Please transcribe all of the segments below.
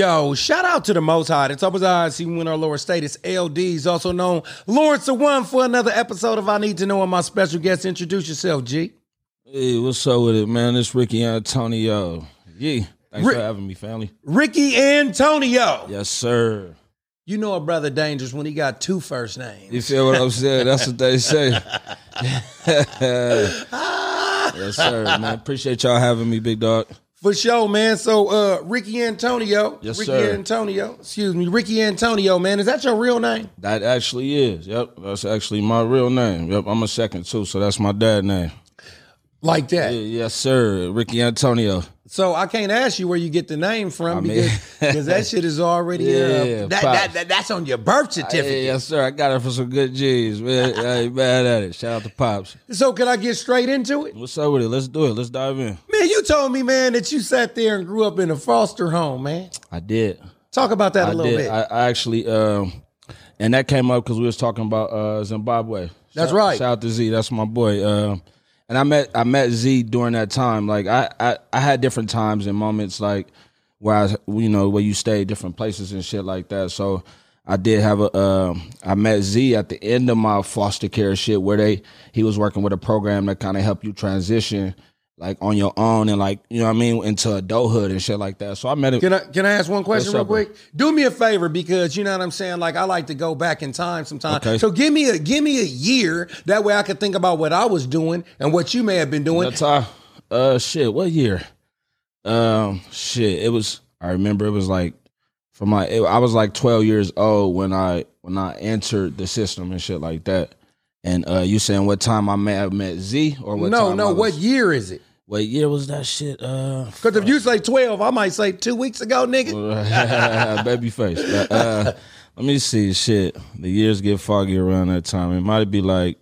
Yo, shout out to the Most High. It's top of eyes, even when our lower state is LDs, also known Lawrence the One for another episode of I Need to Know and my special guest. Introduce yourself, G. Hey, what's up with it, man? It's Ricky Antonio. Yeah, thanks Rick- for having me, family. Ricky Antonio. Yes, sir. You know a brother dangerous when he got two first names. You feel what I'm saying? That's what they say. yes, sir, man. Appreciate y'all having me, big dog. For sure, man. So, uh, Ricky Antonio. Yes, Ricky sir. Antonio. Excuse me, Ricky Antonio, man. Is that your real name? That actually is. Yep, that's actually my real name. Yep, I'm a second too, so that's my dad name. Like that. Yeah, yes, sir. Ricky Antonio. So I can't ask you where you get the name from I because because that shit is already uh, Yeah, that, that, that that's on your birth certificate. Hey, yes, sir. I got it for some good G's, man. I ain't mad at it. Shout out to Pops. So can I get straight into it? What's up with it? Let's do it. Let's dive in. Man, you told me, man, that you sat there and grew up in a foster home, man. I did. Talk about that a I little did. bit. I, I actually, um, and that came up because we was talking about uh, Zimbabwe. That's Shout- right. Shout out to Z. That's my boy. Um, and I met I met Z during that time. Like I, I I had different times and moments like where I you know where you stay different places and shit like that. So I did have a um I met Z at the end of my foster care shit where they he was working with a program that kind of helped you transition like on your own and like you know what I mean into adulthood and shit like that. So I met him. Can I can I ask one question real quick? Do me a favor because you know what I'm saying. Like I like to go back in time sometimes. Okay. So give me a give me a year that way I can think about what I was doing and what you may have been doing. That's how. Uh, shit. What year? Um, shit. It was. I remember it was like from my. It, I was like twelve years old when I when I entered the system and shit like that. And uh, you saying what time I may have met Z or what? no, time no. I What year is it? What year was that shit? Uh, Because if you say twelve, I might say two weeks ago, nigga. baby face. Uh, let me see. Shit, the years get foggy around that time. It might be like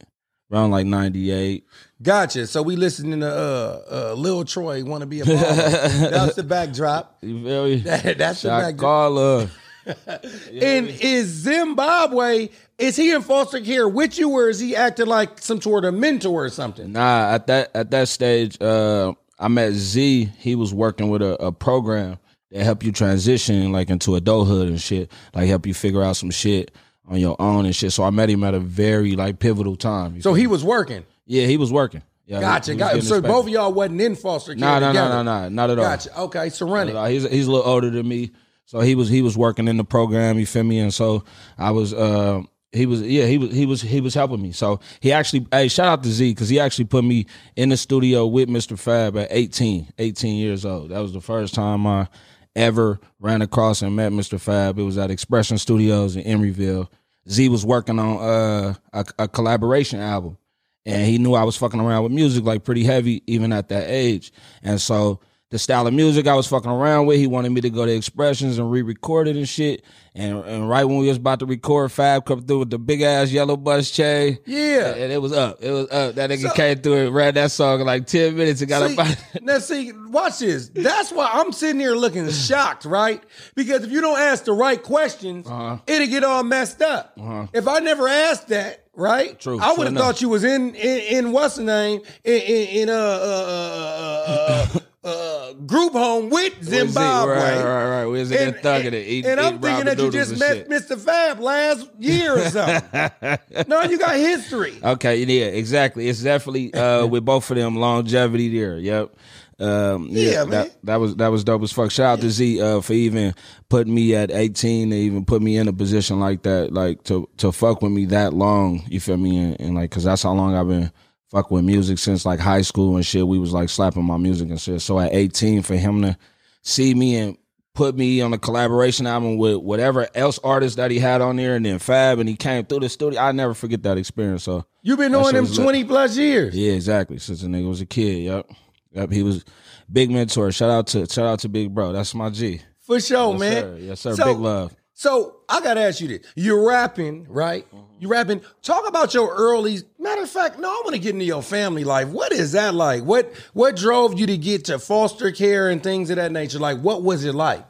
around like ninety eight. Gotcha. So we listening to uh, uh, Lil Troy want to be a baller. That's the backdrop. You feel me? That- that's the backdrop. And is Zimbabwe? Is he in foster care with you, or is he acting like some sort of mentor or something? Nah, at that at that stage, uh, I met Z. He was working with a, a program that help you transition like into adulthood and shit, like help you figure out some shit on your own and shit. So I met him at a very like pivotal time. So he was working. yeah, he was working. Yeah, Gotcha. he was gotcha. So both of y'all wasn't in foster care Nah, nah, together. nah, nah, nah, not at all. Gotcha. Okay, so run Not it. He's he's a little older than me, so he was he was working in the program. You feel me? And so I was. Uh, he was yeah he was he was he was helping me. So he actually hey shout out to Z because he actually put me in the studio with Mr. Fab at 18, 18 years old. That was the first time I ever ran across and met Mr. Fab. It was at Expression Studios in Emeryville. Z was working on uh, a, a collaboration album and he knew I was fucking around with music like pretty heavy even at that age. And so the style of music I was fucking around with, he wanted me to go to Expressions and re-record it and shit. And and right when we was about to record, Fab come through with the big ass yellow bus chain. Yeah. And it was up. It was up. That nigga came through and ran that song in like 10 minutes and got See, up. now see, watch this. That's why I'm sitting here looking shocked, right? Because if you don't ask the right questions, Uh-huh. it'll get all messed up. If I never asked that, right? True, I would have thought you was in in, in what's the name in in, in uh, uh, uh, uh, uh, group home with Zimbabwe. Right, right, right. Was in there thugging it. Eating, and I'm thinking that you just met shit. Mr. Fab last year or something. no, you got history. Okay, yeah, exactly. It's definitely uh, with both of them longevity there. Yep. Um, Yeah, man. That, that was that was dope as fuck. Shout out to Z uh, for even putting me at eighteen to even put me in a position like that, like to to fuck with me that long. You feel me? And, and like, cause that's how long I've been fuck with music since like high school and shit. We was like slapping my music and shit. So at eighteen, for him to see me and put me on a collaboration album with whatever else artist that he had on there, and then Fab, and he came through the studio. I never forget that experience. So You've been knowing him was lit. 20 plus years. yeah, exactly. Since the nigga was a kid. Yep. Yep. He was big mentor. Shout out to shout out to Big Bro. That's my G. For sure, Yes, man. sir. Yes, sir. So- big love. So I gotta ask you this: You're rapping, right? Mm-hmm. You're rapping. Talk about your early. Matter of fact, no, I want to get into your family life. What is that like? What What drove you to get to foster care and things of that nature? Like, what was it like?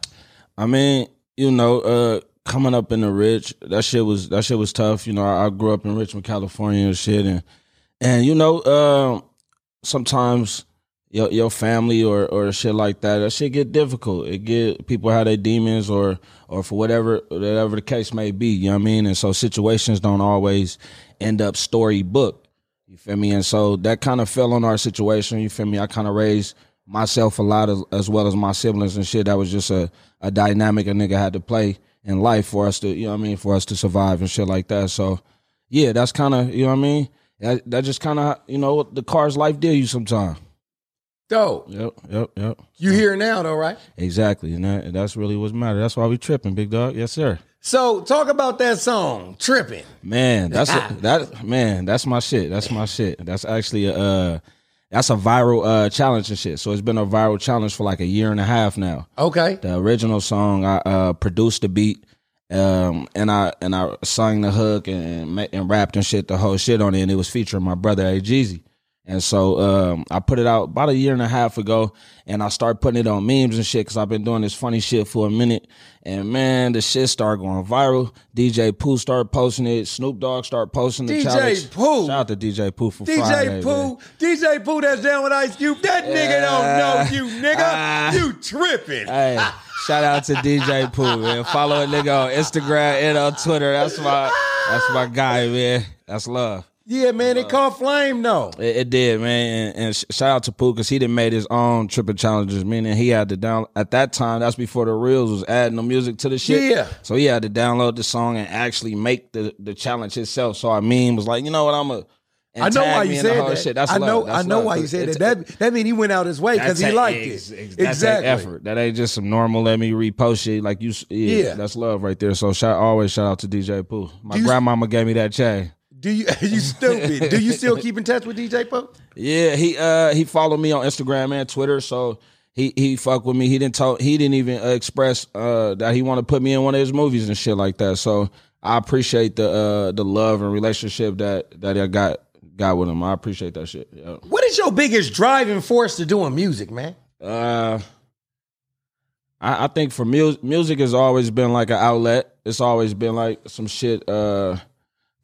I mean, you know, uh, coming up in the rich, that shit was that shit was tough. You know, I, I grew up in Richmond, California and shit, and and you know, um, sometimes your your family or or shit like that, that shit get difficult. It get people have their demons or or for whatever whatever the case may be. You know what I mean? And so situations don't always end up storybook. You feel me? And so that kind of fell on our situation. You feel me? I kind of raised myself a lot as, as well as my siblings and shit. That was just a, a dynamic a nigga had to play in life for us to, you know what I mean, for us to survive and shit like that. So yeah, that's kind of, you know what I mean? That, that just kind of, you know, the car's life deal you sometimes. Dope. Yep, yep, yep. You here now though, right? Exactly. And that, that's really what's matter. That's why we tripping, big dog. Yes, sir. So talk about that song, Tripping. Man, that's a, that man, that's my shit. That's my shit. That's actually a uh that's a viral uh challenge and shit. So it's been a viral challenge for like a year and a half now. Okay. The original song I uh produced the beat um and I and I sang the hook and and, and rapped and shit the whole shit on it and it was featuring my brother A Jeezy. And so um, I put it out about a year and a half ago, and I started putting it on memes and shit because I've been doing this funny shit for a minute. And man, the shit started going viral. DJ Pooh started posting it. Snoop Dogg started posting the DJ challenge. Pooh. Shout out to DJ Pooh for DJ Friday, Pooh. DJ Pooh that's down with Ice Cube. That nigga don't know you, nigga. Ah. you tripping. Hey, shout out to DJ Pooh, man. Follow a nigga on Instagram and on Twitter. That's my that's my guy, man. That's love. Yeah, oh, man, it caught flame though. It, it did, man. And, and shout out to Pooh because he done made his own tripping challenges. Meaning he had to down at that time. That's before the reels was adding the music to the shit. Yeah. So he had to download the song and actually make the the challenge himself. So I mean, was like, you know what, I'm a. I know why you said that. Shit. That's I know, love. I know love. why you said that. That that mean he went out his way because he liked ex- it. ex- That's exactly. effort. That ain't just some normal. Let me repost shit like you. Yeah, Yeah. that's love right there. So shout always shout out to DJ Pooh. My you- grandmama gave me that chain. Do you you stupid? Do you still keep in touch with DJ Pooh? Yeah, he uh he followed me on Instagram and Twitter, so he he fuck with me. He didn't talk. He didn't even uh, express uh that he want to put me in one of his movies and shit like that. So I appreciate the uh the love and relationship that that I got got with him. I appreciate that shit. Yeah. What is your biggest driving force to doing music, man? Uh, I, I think for music, music has always been like an outlet. It's always been like some shit uh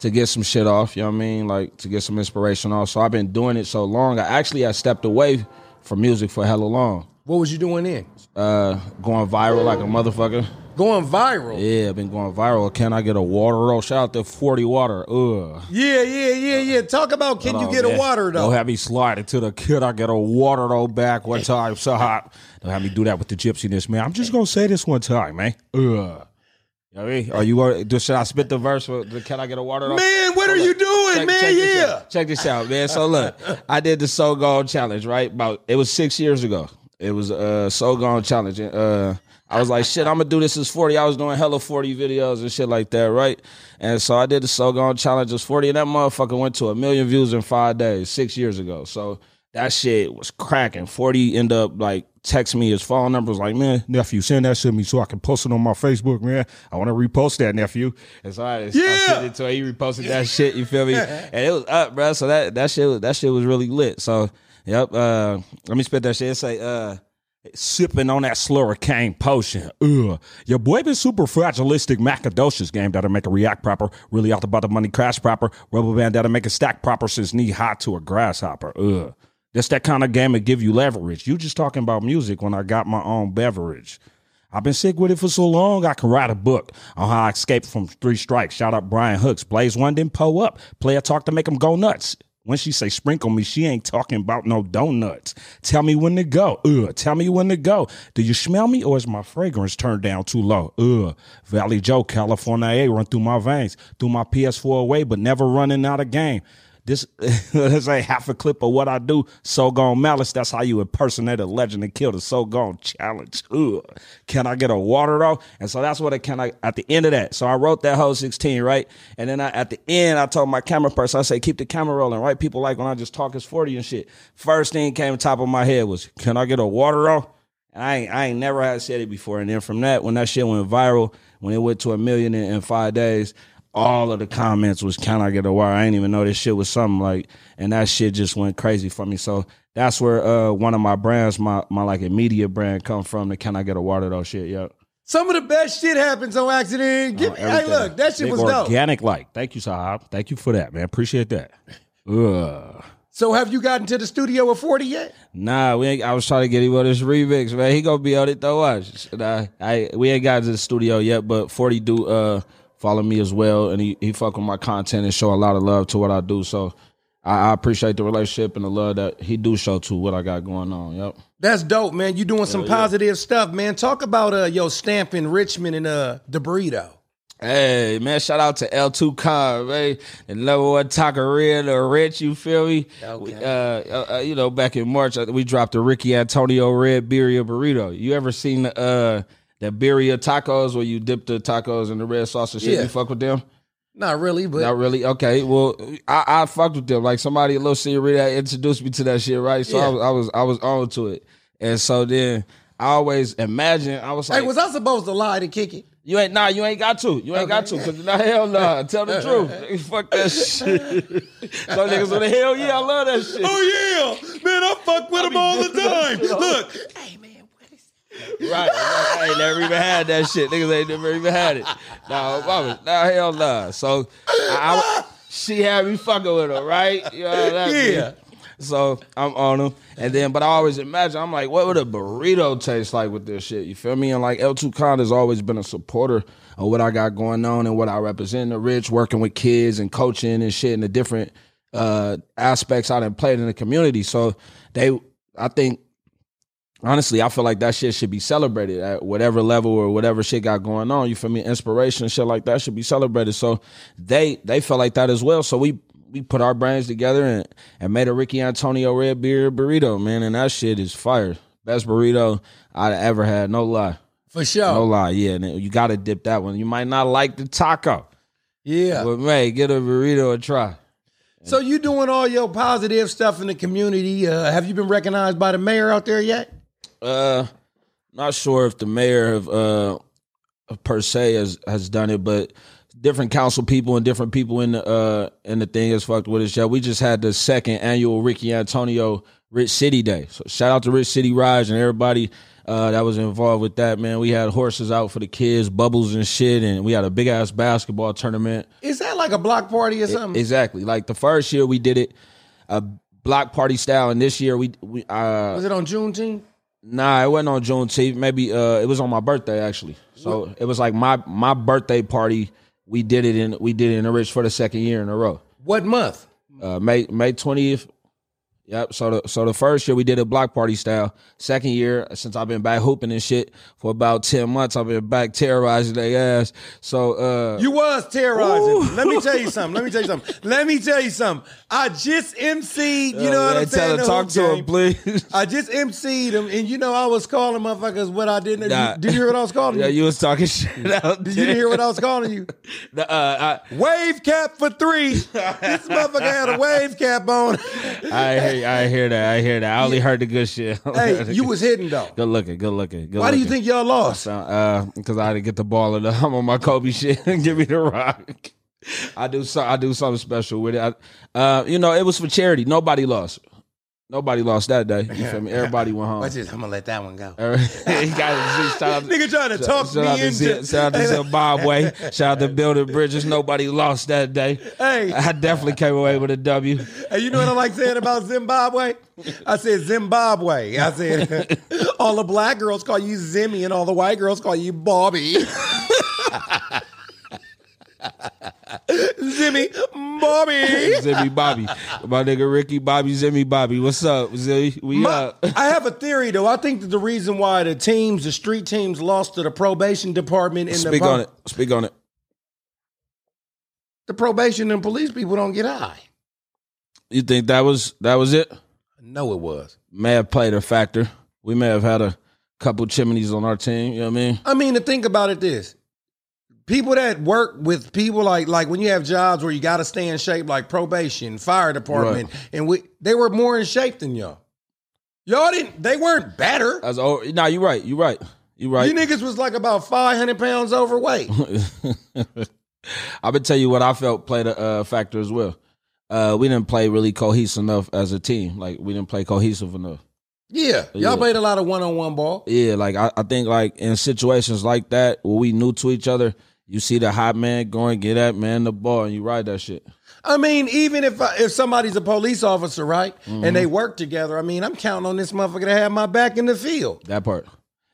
to get some shit off. You know what I mean? Like to get some inspiration off. So I've been doing it so long. I actually I stepped away from music for hella long. What was you doing then? Uh, going viral like a motherfucker. Going viral. Yeah, I've been going viral. Can I get a water roll? Shout out to Forty Water. Ugh. Yeah, yeah, yeah, yeah. Talk about can you get a water though? Don't have me slide into the kid. I get a water though back one time. So hot. Don't have me do that with the gypsiness, man. I'm just gonna say this one time, man. Ugh. You know what I mean? Are you? do- Should I spit the verse? The, can I get a water? Man, what are you doing, Check- man? check this yeah. out. Check this out, man. So look, I did the So Gone challenge, right? About it was six years ago. It was a uh, So Gone challenge. Uh, I was like, shit, I'm gonna do this as 40. I was doing hella 40 videos and shit like that, right? And so I did the So Gone challenge as 40, and that motherfucker went to a million views in five days, six years ago. So that shit was cracking. 40 end up like text me his phone number was like, man, nephew, send that to me so I can post it on my Facebook, man. I want to repost that, nephew. And so I, I Yeah. sent it to him. He reposted that shit. You feel me? And it was up, bro. So that that shit was, that shit was really lit. So yep. Uh, let me spit that shit. It say uh. Sipping on that Slurricane potion. Ugh. Your boy been super fragilistic macadocious game that'll make a react proper. Really out about the money crash proper. Rubber band that'll make a stack proper since knee high to a grasshopper. Ugh. That's that kind of game that give you leverage. You just talking about music when I got my own beverage. I've been sick with it for so long, I can write a book on how I escaped from three strikes. Shout out Brian Hooks. Blaze one, then pull up. Play a talk to make them go nuts. When she say sprinkle me, she ain't talking about no donuts. Tell me when to go. Ugh. Tell me when to go. Do you smell me or is my fragrance turned down too low? Ugh. Vallejo, California A run through my veins. Through my PS4 away, but never running out of game. This is a half a clip of what I do. So gone malice. That's how you impersonate a legend and kill the so gone challenge. Ugh. Can I get a water though? And so that's what I can I at the end of that. So I wrote that whole 16, right? And then I, at the end, I told my camera person, I say, keep the camera rolling, right? People like when I just talk as 40 and shit. First thing came top of my head was, can I get a water though? And I ain't, I ain't never had said it before. And then from that, when that shit went viral, when it went to a million in, in five days, all of the comments was, "Can I get a wire?" I didn't even know this shit was something like, and that shit just went crazy for me. So that's where uh, one of my brands, my my like immediate brand, come from. The "Can I get a water?" though shit. Yep. Some of the best shit happens on accident. Give me, hey, look, that shit Big was dope. organic like. Thank you, Sahab. Thank you for that, man. Appreciate that. Ugh. So have you gotten to the studio with 40 yet? Nah, we ain't. I was trying to get him on this remix, man. He gonna be on it though. Watch. Nah, I we ain't got to the studio yet, but Forty do uh follow me as well, and he he fuck with my content and show a lot of love to what I do. So I, I appreciate the relationship and the love that he do show to what I got going on. Yep. That's dope, man. You doing some positive stuff, man. Talk about uh your stamp in Richmond and uh the burrito. Hey man, shout out to L2 Con, man. And number one taqueria, the rich, you feel me? Okay. Uh, uh, uh, you know, back in March, uh, we dropped the Ricky Antonio Red Birria Burrito. You ever seen the uh the birria tacos where you dip the tacos in the red sauce and shit? Yeah. You fuck with them? Not really, but Not really. Okay. Well, I, I fucked with them. Like somebody, a little senorita introduced me to that shit, right? So Yeah. I was, I was, I was on to it. And so then I always imagine, I was like, hey, like, was I supposed to lie to kick it? you ain't nah, you ain't got to. You ain't got to. Cause nah, hell nah. Tell the truth. Nigga, Fuck that shit. Some niggas on the hell yeah, I love that shit. Oh yeah, man, I fuck with them all the time. Look, Right. I ain't never even had that shit. Niggas ain't never even had it. Nah, mama, nah, hell nah. So I, I- she had me fucking with her, right? You know what that Yeah. So I'm on them. And then, but I always imagine, I'm like, what would a burrito taste like with this shit? You feel me? And like L2 Con has always been a supporter of what I got going on and what I represent the rich, working with kids and coaching and shit and the different uh aspects I done played in the community. So they I think honestly, I feel like that shit should be celebrated at whatever level or whatever shit got going on. You feel me? Inspiration and shit like that should be celebrated. So they they felt like that as well. So we we put our brains together and, and made a Ricky Antonio red birria burrito, man. And that shit is fire. Best burrito I ever had. No lie. for sure. No lie. Yeah. And you got to dip that one. You might not like the taco, yeah. but man, get a burrito a try. So you doing all your positive stuff in the community? Uh, have you been recognized by the mayor out there yet? Uh, not sure if the mayor of uh per se has has done it, but different council people and different people in the uh in the thing has fucked with us. Yeah, we just had the second annual Ricky Antonio Rich City Day. So shout out to Rich City Rise and everybody uh that was involved with that. Man, we had horses out for the kids, bubbles and shit, and we had a big ass basketball tournament. Is that like a block party or something? Exactly. Like the first year we did it a block party style, and this year we we uh Was it on Juneteenth? Nah, it wasn't on Juneteenth. Maybe uh, it was on my birthday actually. So it was like my my birthday party. We did it in we did it in the Rich for the second year in a row. What month? Uh, May May twentieth. Yep. So the so the first year we did a block party style. Second year, since I've been back hooping and shit for about ten months, I've been back terrorizing their ass. So uh, You was terrorizing. Ooh. Let me tell you something. Let me tell you something. Let me tell you something. I just emceed. You know what I'm saying? Her, talk to him, please. I just emceed him, and you know I was calling motherfuckers what I didn't. Nah. You, did you hear what I was calling yeah, you? you was talking shit out Did you hear what I was calling you? Uh, Wave cap for three. this motherfucker had a wave cap on. I, I hear I hear that. I hear that. I only heard the good shit. hey, you was hitting though. good looking. Good looking. Good Why do you think y'all lost? Uh, because I had to get the ball and I'm on my Kobe shit give me the rock. I do so. I do something special with it. I, uh, you know, it was for charity. Nobody lost. Nobody lost that day. You feel me? Everybody went home. Watch this. I'm gonna let that one go. he got shout out, Nigga trying to talk shout out me to into. Z- shout out to Zimbabwe. shout out to Building Bridges. Nobody lost that day. Hey. I definitely came away with a W. Hey, you know what I like saying about Zimbabwe? I said Zimbabwe. I said all the black girls call you Zimmy and all the white girls call you Bobby. Zimmy, Bobby. Zimmy Bobby. My nigga Ricky Bobby, Zimmy Bobby. What's up, Zimmy? We My- up. I have a theory though. I think that the reason why the teams, the street teams, lost to the probation department in the. Speak the on it. Speak on it. the probation and police people don't get high. You think that was that was it? No, it was. May have played a factor. We may have had a couple chimneys on our team. You know what I mean? I mean, to think about it, this people that work with people like like when you have jobs where you got to stay in shape, like probation, fire department, and we they were more in shape than y'all. Y'all didn't. They weren't better. As oh, no, you're right. You're right. You're right. You niggas was like about five hundred pounds overweight. I would tell you what I felt played a uh, factor as well. Uh, we didn't play really cohesive enough as a team. Like we didn't play cohesive enough. Yeah, y'all Yeah. played a lot of one on one ball. Yeah, like I, I think like in situations like that where we new to each other, you see the hot man going get that man the ball and you ride that shit. I mean, even if I, if somebody's a police officer, right, Mm-hmm. and they work together, I mean, I'm counting on this motherfucker to have my back in the field. That part.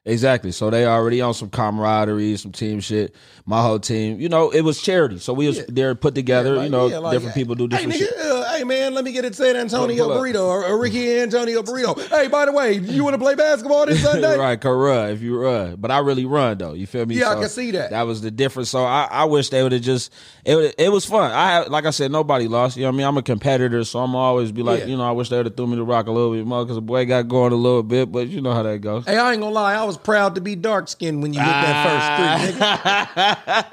Exactly. So they already on some camaraderie, some team shit. My whole team, you know, it was charity. So we was there put together. Like, you know, yeah, like, different people do different hey, shit. nigga, uh, hey man, let me get it San Antonio burrito or, or Ricky Antonio burrito. Hey, by the way, you want to play basketball this Sunday? right, run if you run, but I really run though. You feel me? Yeah, I can see that. That was the difference. So I, I wish they would have just. It it was fun. I have, like I said, nobody lost. You know what I mean? I'm a competitor, so I'm always be like, Yeah. you know, I wish they would have threw me the rock a little bit more because the boy got going a little bit, but you know how that goes. Hey, I ain't gonna lie, I was proud to be dark skinned when you hit that first three, nigga.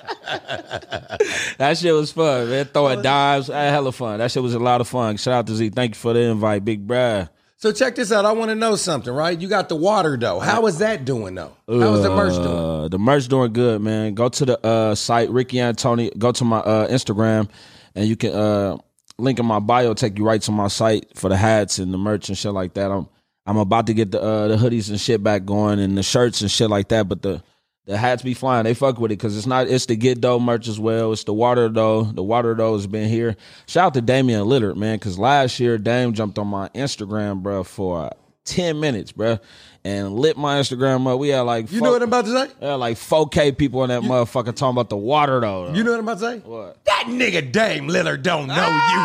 That shit was fun, man. Throwing dimes, I had hella fun. That shit was a lot of fun. Shout out to Z. Thank you for the invite, Big Brad. So check this out. I want to know something, right? You got the water though. How is that doing though? How is the merch doing? Uh, the merch doing good, man. Go to the uh, site Ricky and Tony. Go to my uh, Instagram, and you can uh, link in my bio. Take you right to my site for the hats and the merch and shit like that. I'm I'm about to get the uh, the hoodies and shit back going and the shirts and shit like that. But the the hats be flying. They fuck with it because it's not. It's the get dough merch as well. It's the water dough. The water dough has been here. Shout out to Damian Lillard, man, because last year Dame jumped on my Instagram, bro, for ten minutes, bro, and lit my Instagram up. We had like You know what I'm about to say? yeah, like 4K people in that motherfucker talking about the water though. You know what I'm about to say? What? That nigga Dame Lillard don't know you,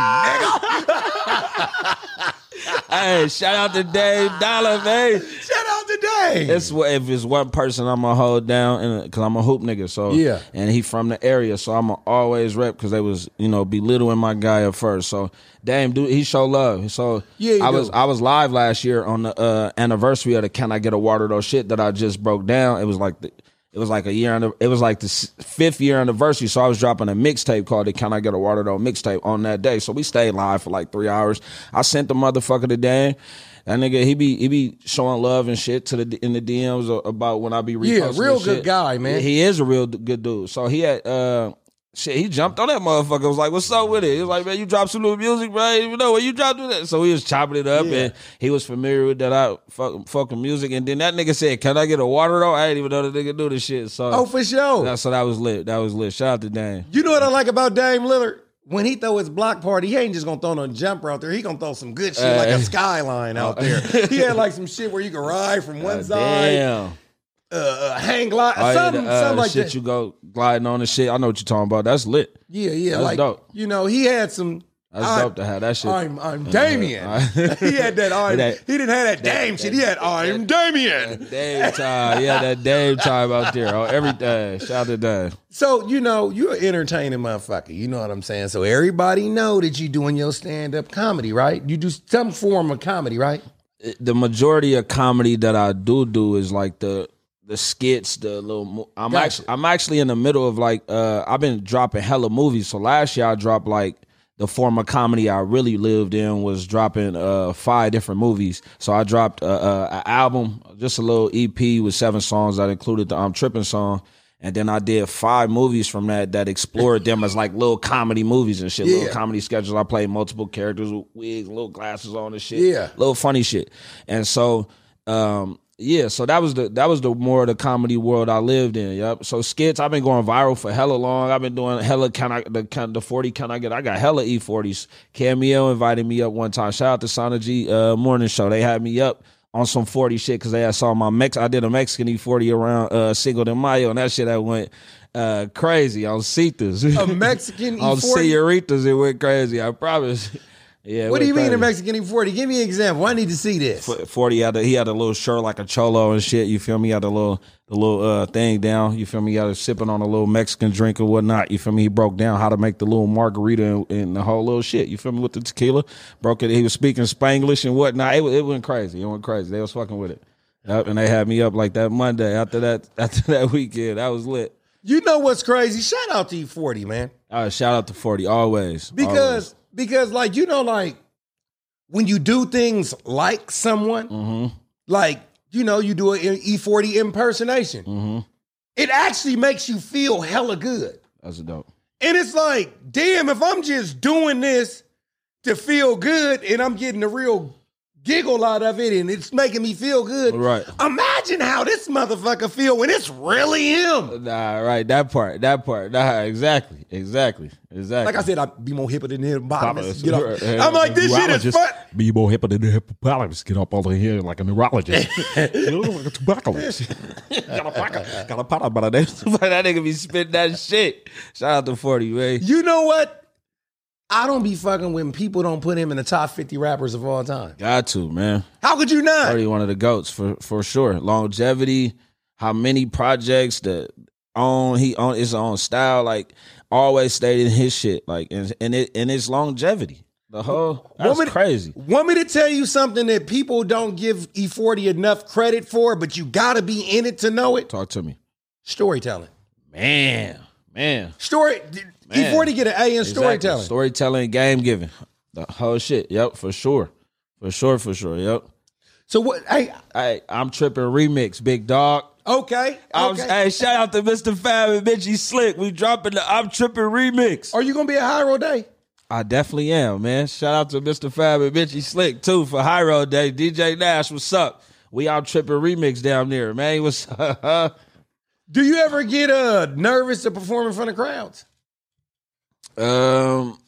nigga. hey, shout out to Dame Dolla, man. Shout out to Dave. It's what if it's one person I'm gonna hold down, and because I'm a hoop nigga, so Yeah. and he from the area, so I'm gonna always rep because they was you know belittling my guy at first. So Dame, dude, he show love. So Yeah, I was. I was live last year on the uh, anniversary of the Can I Get a Water though shit that I just broke down. It was like the. It was like a year, and it was like the fifth year anniversary. So I was dropping a mixtape called the "Can I Get a Water Though" mixtape on that day. So we stayed live for like three hours. I sent the motherfucker to Dan. That nigga, he be he be showing love and shit to the in the DMs about when I be reposting. Yeah, real good shit. guy, man. He is a real good dude. So he had uh shit. He jumped on that motherfucker. Was like, "What's up with it?" He was like, "Man, you dropped some new music, bro. I didn't even know where you dropped that." So he was chopping it up, Yeah. and he was familiar with that I fuck fucking music. And then that nigga said, "Can I get a water though?" I didn't even know the nigga do this shit. So oh, for sure. that, so that was lit. That was lit. Shout out to Dan. You know what I like about Dame Lillard? When he throw his block party, he ain't just gonna throw no jumper out there. He gonna throw some good shit like a skyline out oh. there. He had like some shit where you can ride from one side, Damn. Uh, uh, hang glide, Oh, yeah, something, the, uh, something like shit that. you go gliding on and shit. I know what you're talking about. That's lit. yeah, yeah, That's like dope. you know, he had some. That's I- dope to have that shit. I'm I'm Damien. Uh, he had that. I'm, That- he didn't have that Dame shit. He had I'm Damien. Dame time. Yeah, that Dame time out there. Oh, everything. Shout out to Dave. So you know you're an entertaining motherfucker. You know what I'm saying. So everybody know that you doing your stand up comedy, right? You do some form of comedy, right? the majority of comedy that I do do is like the the skits, the little. mo- I'm Gotcha. actually I'm actually in the middle of like uh I've been dropping hella movies. So last year I dropped like the form of comedy I really lived in was dropping uh five different movies. So I dropped uh, uh, an album, just a little EP with seven songs that included the I'm Tripping song. And then I did five movies from that that explored them as like little comedy movies and shit, Yeah. little comedy schedules. I played multiple characters with wigs, little glasses on and shit Yeah. little funny shit. And so, um, yeah, so that was the that was the more of the comedy world I lived in. Yep. So skits, I've been going viral for hella long. I've been doing hella can I the can the forty can I get? I got hella e forties. KMEL invited me up one time. Shout out to Sana G uh, morning show. They had me up on some forty shit because they had saw my Mex. I did a Mexican e forty around uh, Cinco de Mayo, and that shit that went uh, crazy on Citas. A Mexican on E40. on Senoritas, it went crazy. I promise. Yeah. What do you went mean a crazy. Mexican E40? Give me an example. I need to see this. Forty had a, he had a little shirt like a cholo and shit. You feel me? He had a little the little uh thing down. You feel me? He had a sipping on a little Mexican drink or whatnot. You feel me? He broke down how to make the little margarita and, and the whole little shit. You feel me? With the tequila, broke it. He was speaking Spanglish and whatnot. It, it went crazy. It went crazy. They was fucking with it. And they had me up like that Monday after that after that weekend. That was lit. You know what's crazy? Shout out to E40, man. Uh, shout out to Forty always Because always. Because like you know like when you do things like someone, Mm-hmm. like you know you do an E40 impersonation, Mm-hmm. it actually makes you feel hella good. that's a dope. And it's like, damn, if I'm just doing this to feel good and I'm getting a real giggle out of it and it's making me feel good. Right. Imagine how this motherfucker feel when it's really him. Nah, right. That part. That part. Nah, exactly. Exactly. Exactly. Like I said, I'd be more hipper than the hippopotamus. Papa- Get off. uh, I'm like, this shit is fun. Be more hipper than the hippopotamus. Get up over here like a neurologist. you look like a tobacconist. got a pocket. Got a pot about that. that nigga be spitting that shit. Shout out to 40, man. You know what? I don't be fucking when people don't put him in the top 50 rappers of all time. Got to, man. How could you not? Already one of the goats for for sure. Longevity, how many projects that on he on his own style, like always stayed in his shit. Like and, and it and its longevity. The whole that's Want me to- crazy. Want me to tell you something that people don't give E40 enough credit for, but you gotta be in it to know it? Talk to me. Storytelling. Man, man. Story. Man. E40 get an A in Exactly. storytelling. Storytelling, game giving. The whole shit. Yep, for sure. For sure, for sure. Yep. So what? Hey, Hey, I'm tripping remix, big dog. okay. I okay. hey, shout out to Mr. Fab and Benji Slick. We dropping the I'm tripping remix. Are you gonna be at Hiero Day? I definitely am, man. Shout out to Mr. Fab and Benji Slick too for Hiero Day. DJ Nash, what's up? We out tripping remix down there, man. What's up? Do you ever get uh nervous to perform in front of crowds? Um,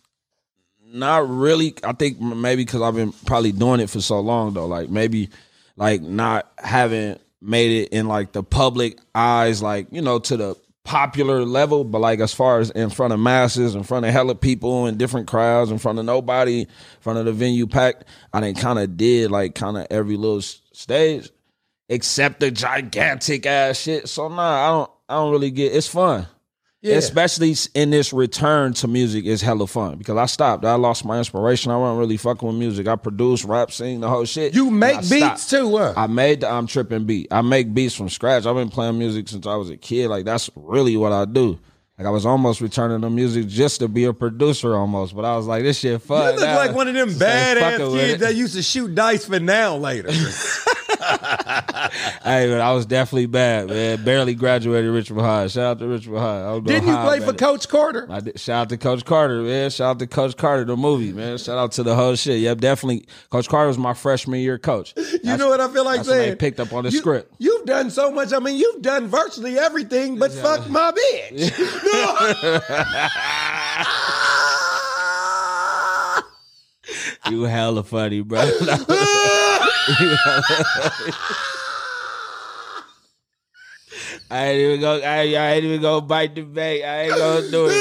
not really. I think maybe because I've been probably doing it for so long though. Like maybe like not having made it in like the public eyes, like you know, to the popular level. But like as far as in front of masses, in front of hella people, in different crowds, in front of nobody, in front of the venue packed, I didn't kind of did like kind of every little stage, except the gigantic ass shit. So nah, I don't. I don't really get. It's fun Yeah. especially in this return to music is hella fun because I stopped. I lost my inspiration. I wasn't really fucking with music. I produce, rap, sing the whole shit. You make beats stopped. too, huh? I made the I'm tripping beat. I make beats from scratch. I've been playing music since I was a kid. Like that's really what I do. Like I was almost returning to music just to be a producer almost, but I was like, this shit fun. You look now. like one of them badass kids that used to shoot dice for now later. Hey, man, I was definitely bad, man. Barely graduated Richmond High. Shout out to Richmond High. Didn't you play for it. Coach Carter? I did, shout out to Coach Carter, man. Shout out to Coach Carter, the movie, man. Shout out to the whole shit. Yep, definitely. Coach Carter was my freshman year coach. You know what I feel like that's saying? they picked up on the You- script. You've done so much. I mean, you've done virtually everything but fuck my bitch. You hella funny, bro. I ain't even go. I, I ain't even gonna bite the bait. I ain't gonna do it, bro.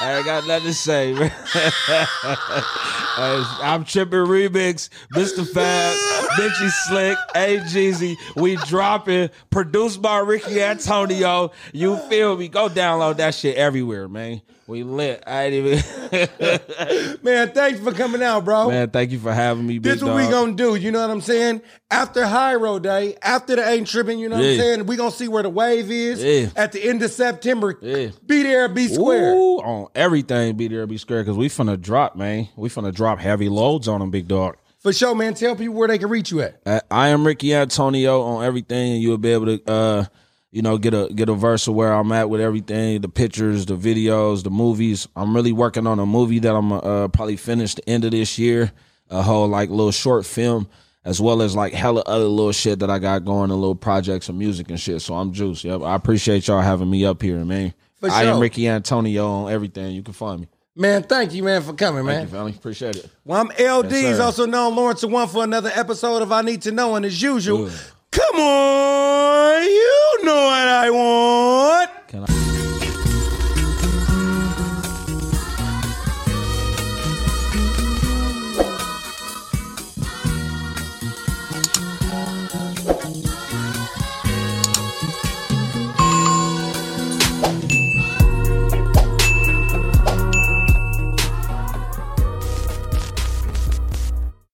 I ain't got nothing to say, man. I'm tripping remix, Mr. Fab, Benji Slick, A Jeezy. We dropping, produced by Ricky Antonio. You feel me? Go download that shit everywhere, man. We lit. I ain't even. Man, thanks for coming out, bro. Man, thank you for having me. this what we gonna do. You know what I'm saying? After Hiero Day, after the Ain't Tripping, you know what I'm saying? We gonna see where the wave is Yeah. at the end of September. Yeah. Be there, be square. Ooh, on everything, be there, be square, because we finna drop, man. We finna drop heavy loads on them, big dog. For sure, man. Tell people where they can reach you at. Uh, I am Ricky Antonio on everything, and you'll be able to, uh, you know, get a get a verse of where I'm at with everything, the pictures, the videos, the movies. I'm really working on a movie that I'm uh, probably finish the end of this year. A whole like little short film, as well as like hella other little shit that I got going, and little projects of music and shit. So I'm juice. Yep, I appreciate y'all having me up here, man. For I am. Ricky Antonio on everything. You can find me. Man, thank you, man, for coming, man. Thank you, family. Appreciate it. Well, I'm LD's, yes, also known Lawrence the One, for another episode of I Need to Know. And as usual, Ooh. come on, you know what I want.